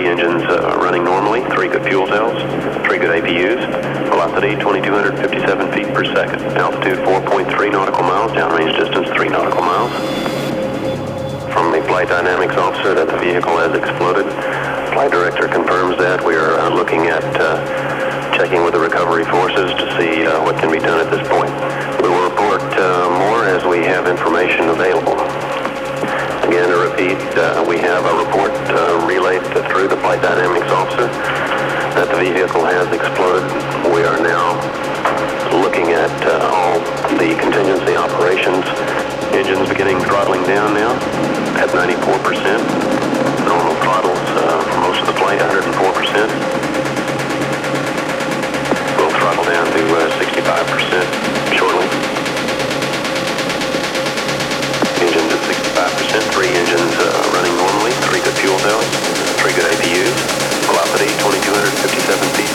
three engines uh, running normally, three good fuel cells, three good APUs. Velocity 2,257 feet per second. Altitude 4.3 nautical miles, downrange distance 3 nautical miles. From the flight dynamics officer that the vehicle has exploded. Flight director confirms that. We are uh, looking at uh, checking with the recovery forces to see uh, what can be done at this point. We will report uh, more as we have information available. To repeat, uh, we have a report uh, relayed through the flight dynamics officer that the vehicle has exploded. We are now looking at uh, all the contingency operations. Engines beginning throttling down now at 94%. Normal throttles uh, for most of the flight, 104%. We'll throttle down to uh, 65% shortly. 65%, three engines uh, running normally, three good fuel cells, three good APUs. Velocity 2,257 feet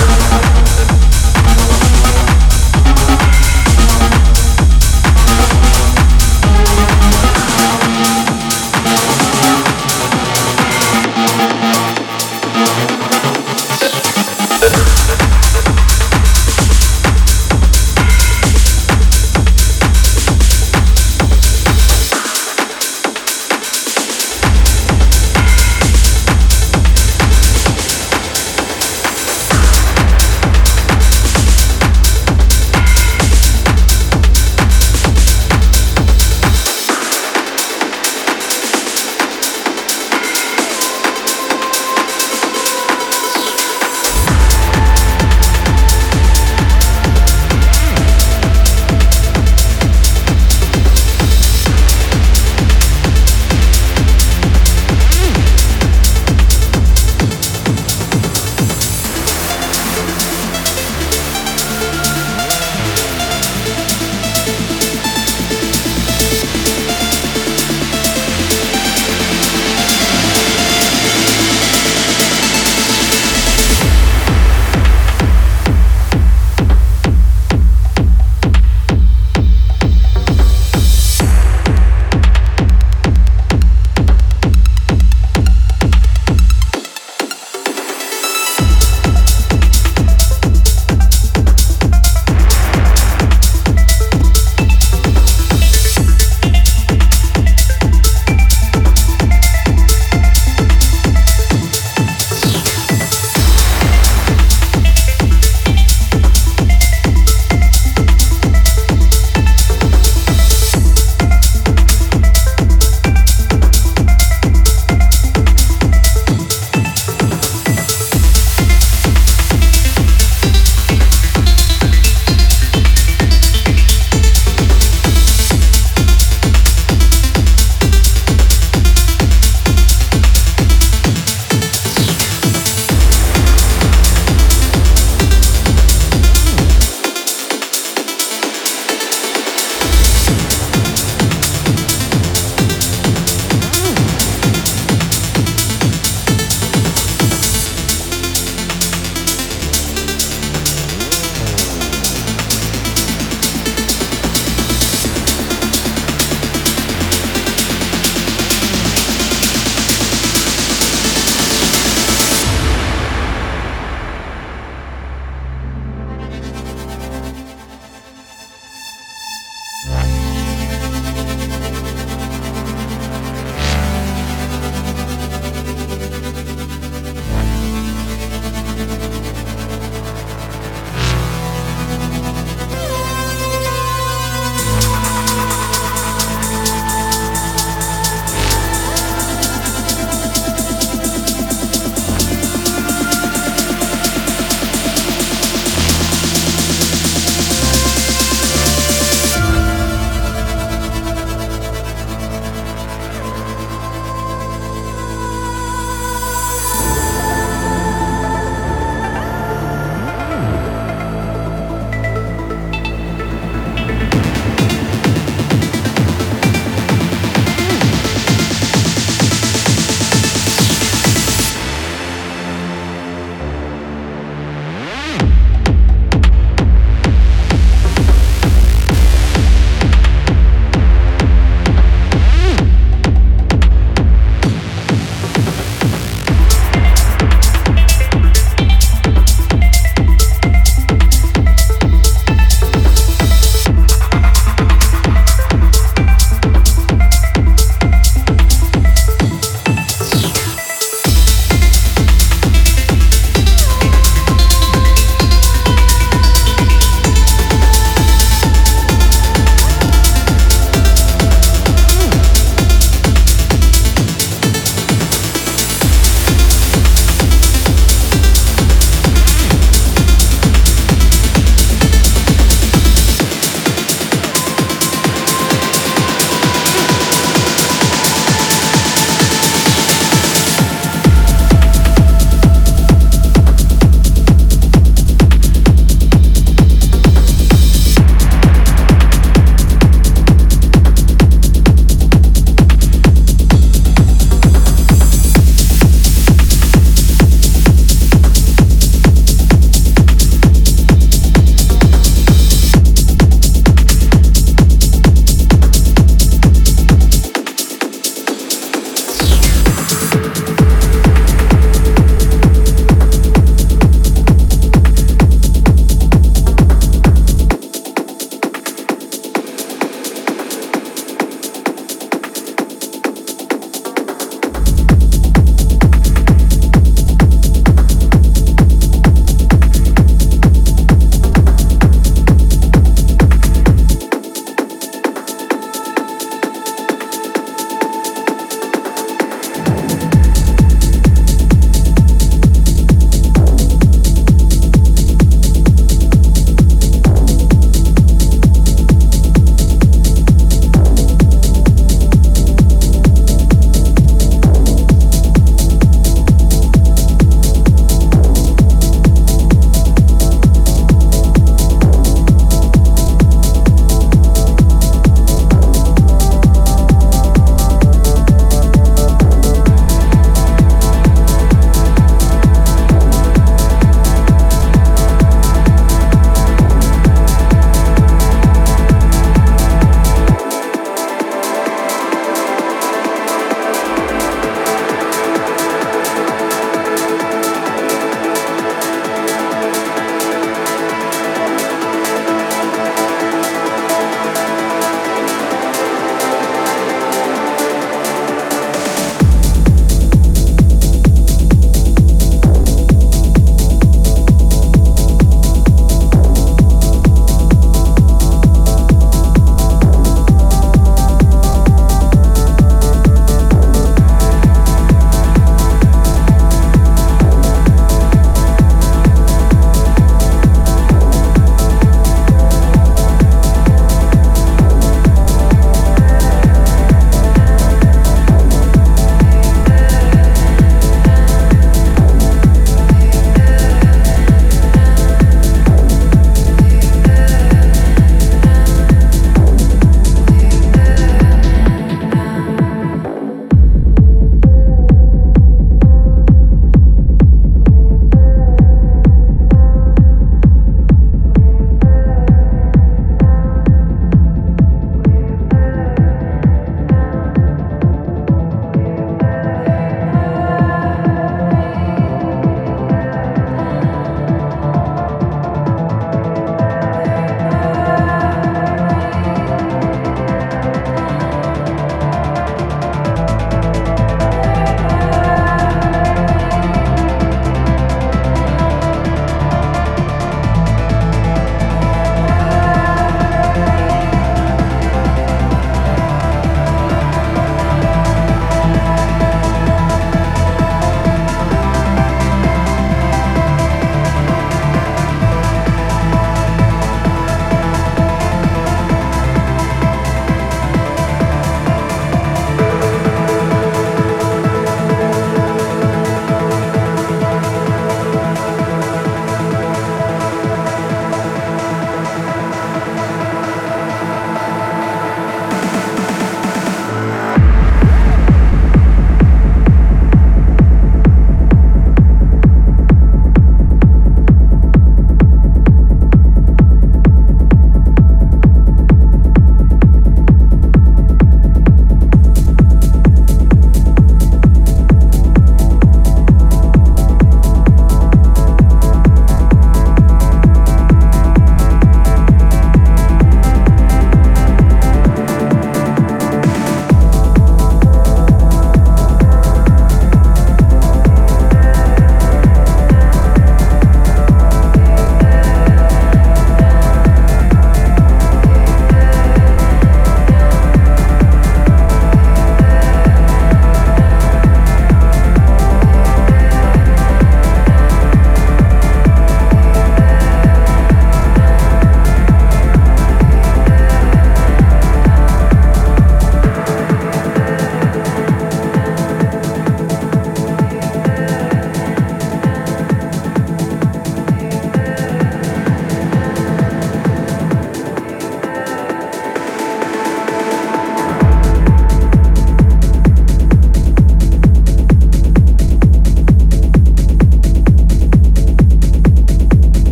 Yeah.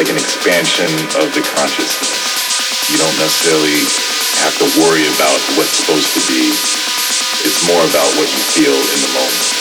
Like an expansion of the consciousness. You don't necessarily have to worry about what's supposed to be. It's more about what you feel in the moment.